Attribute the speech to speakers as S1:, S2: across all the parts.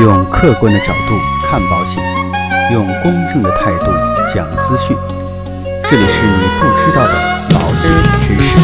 S1: 用客观的角度看保险，用公正的态度讲资讯。这里是你不知道的保险知识。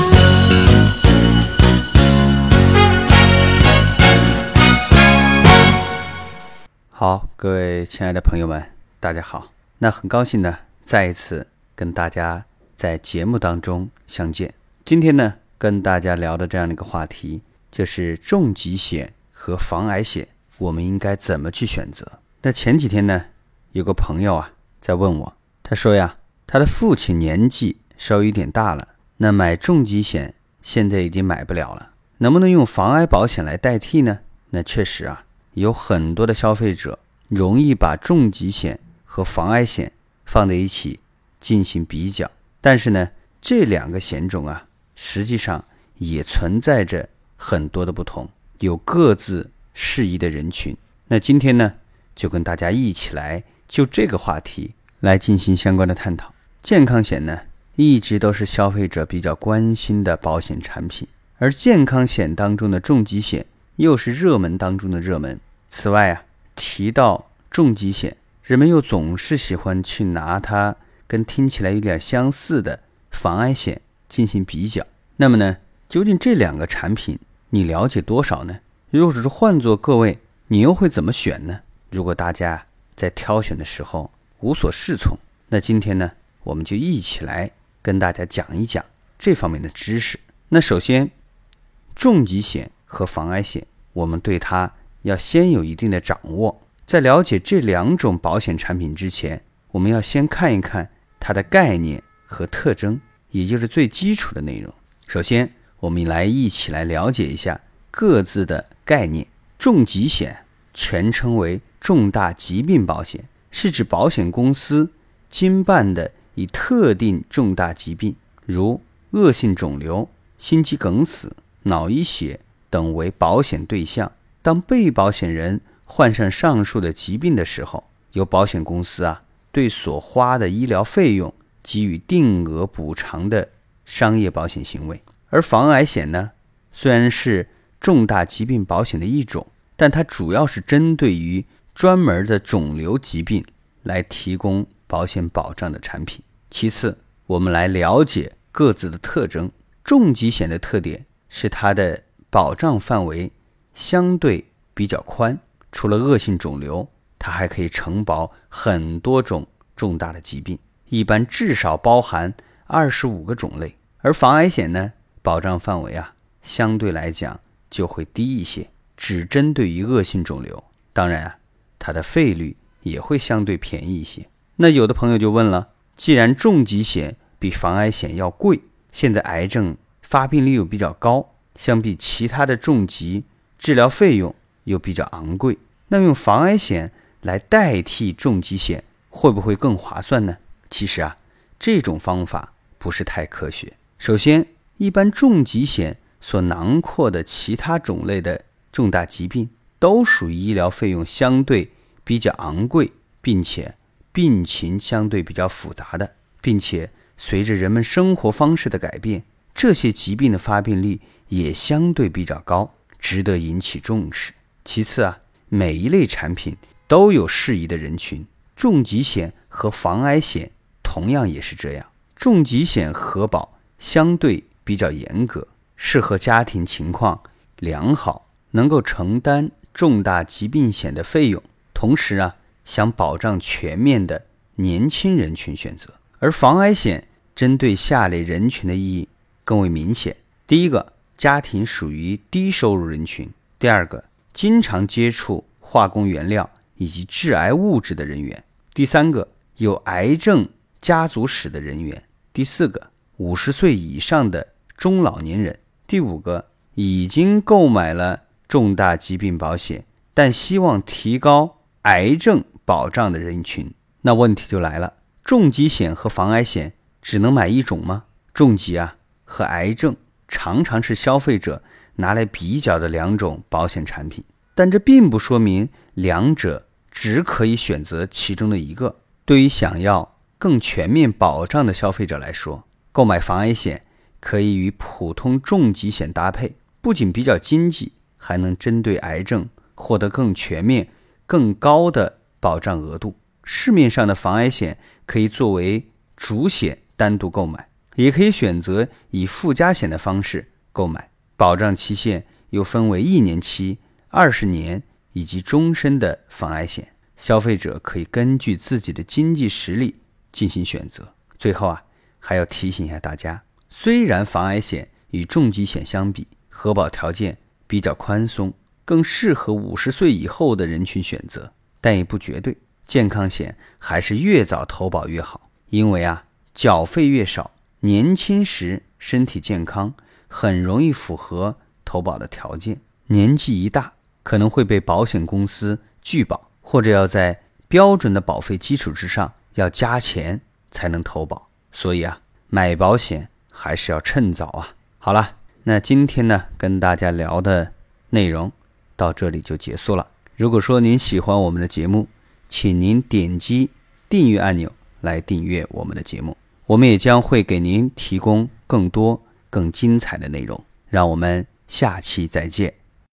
S1: 好，各位亲爱的朋友们，大家好。那很高兴呢，再一次跟大家在节目当中相见。今天呢，跟大家聊的这样的一个话题，就是重疾险和防癌险，我们应该怎么去选择？那前几天呢，有个朋友啊在问我，他说呀，他的父亲年纪稍微有点大了，那买重疾险现在已经买不了了，能不能用防癌保险来代替呢？那确实啊，有很多的消费者容易把重疾险和防癌险放在一起进行比较，但是呢，这两个险种啊，实际上也存在着很多的不同，有各自适宜的人群。那今天呢，就跟大家一起来就这个话题来进行相关的探讨。健康险呢，一直都是消费者比较关心的保险产品，而健康险当中的重疾险又是热门当中的热门。此外啊，提到重疾险，人们又总是喜欢去拿它跟听起来有点相似的防癌险进行比较。那么呢，究竟这两个产品你了解多少呢？如果是换做各位，你又会怎么选呢？如果大家在挑选的时候无所适从，那今天呢，我们就一起来跟大家讲一讲这方面的知识。那首先，重疾险和防癌险，我们对它要先有一定的掌握。在了解这两种保险产品之前，我们要先看一看它的概念和特征，也就是最基础的内容。首先，我们来一起来了解一下各自的概念。重疾险全称为重大疾病保险，是指保险公司经办的以特定重大疾病，如恶性肿瘤、心肌梗死、脑溢血等为保险对象。当被保险人患上上述的疾病的时候，由保险公司啊对所花的医疗费用给予定额补偿的商业保险行为。而防癌险呢，虽然是重大疾病保险的一种，但它主要是针对于专门的肿瘤疾病来提供保险保障的产品。其次，我们来了解各自的特征。重疾险的特点是它的保障范围相对比较宽，除了恶性肿瘤，它还可以承保很多种重大的疾病，一般至少包含二十五个种类。而防癌险呢，保障范围啊相对来讲就会低一些，只针对于恶性肿瘤。当然啊，它的费率也会相对便宜一些。那有的朋友就问了，既然重疾险比防癌险要贵，现在癌症发病率又比较高，相比其他的重疾治疗费用又比较昂贵，那用防癌险来代替重疾险会不会更划算呢？其实啊，这种方法不是太科学。首先，一般重疾险所囊括的其他种类的重大疾病，都属于医疗费用相对比较昂贵，并且病情相对比较复杂的，并且随着人们生活方式的改变，这些疾病的发病率也相对比较高，值得引起重视。其次啊，每一类产品都有适宜的人群，重疾险和防癌险同样也是这样。重疾险核保相对比较严格，适合家庭情况良好、能够承担重大疾病险的费用，同时啊想保障全面的年轻人群选择。而防癌险针对下列人群的意义更为明显：第一个，家庭属于低收入人群；第二个，经常接触化工原料以及致癌物质的人员；第三个，有癌症家族史的人员；第四个，五十岁以上的中老年人；第五个，已经购买了重大疾病保险，但希望提高癌症保障的人群。那问题就来了：重疾险和防癌险只能买一种吗？重疾啊和癌症常常是消费者拿来比较的两种保险产品，但这并不说明两者只可以选择其中的一个。对于想要更全面保障的消费者来说，购买防癌险可以与普通重疾险搭配，不仅比较经济，还能针对癌症获得更全面、更高的保障额度。市面上的防癌险可以作为主险单独购买，也可以选择以附加险的方式购买。保障期限又分为一年期、二十年以及终身的防癌险。消费者可以根据自己的经济实力进行选择。最后啊，还要提醒一下大家，虽然防癌险与重疾险相比，核保条件比较宽松，更适合五十岁以后的人群选择，但也不绝对。健康险还是越早投保越好，因为啊，缴费越少，年轻时身体健康，很容易符合投保的条件。年纪一大，可能会被保险公司拒保，或者要在标准的保费基础之上要加钱才能投保。所以啊，买保险还是要趁早啊。好了，那今天呢，跟大家聊的内容到这里就结束了。如果说您喜欢我们的节目，请您点击订阅按钮来订阅我们的节目，我们也将会给您提供更多更精彩的内容。让我们下期再见。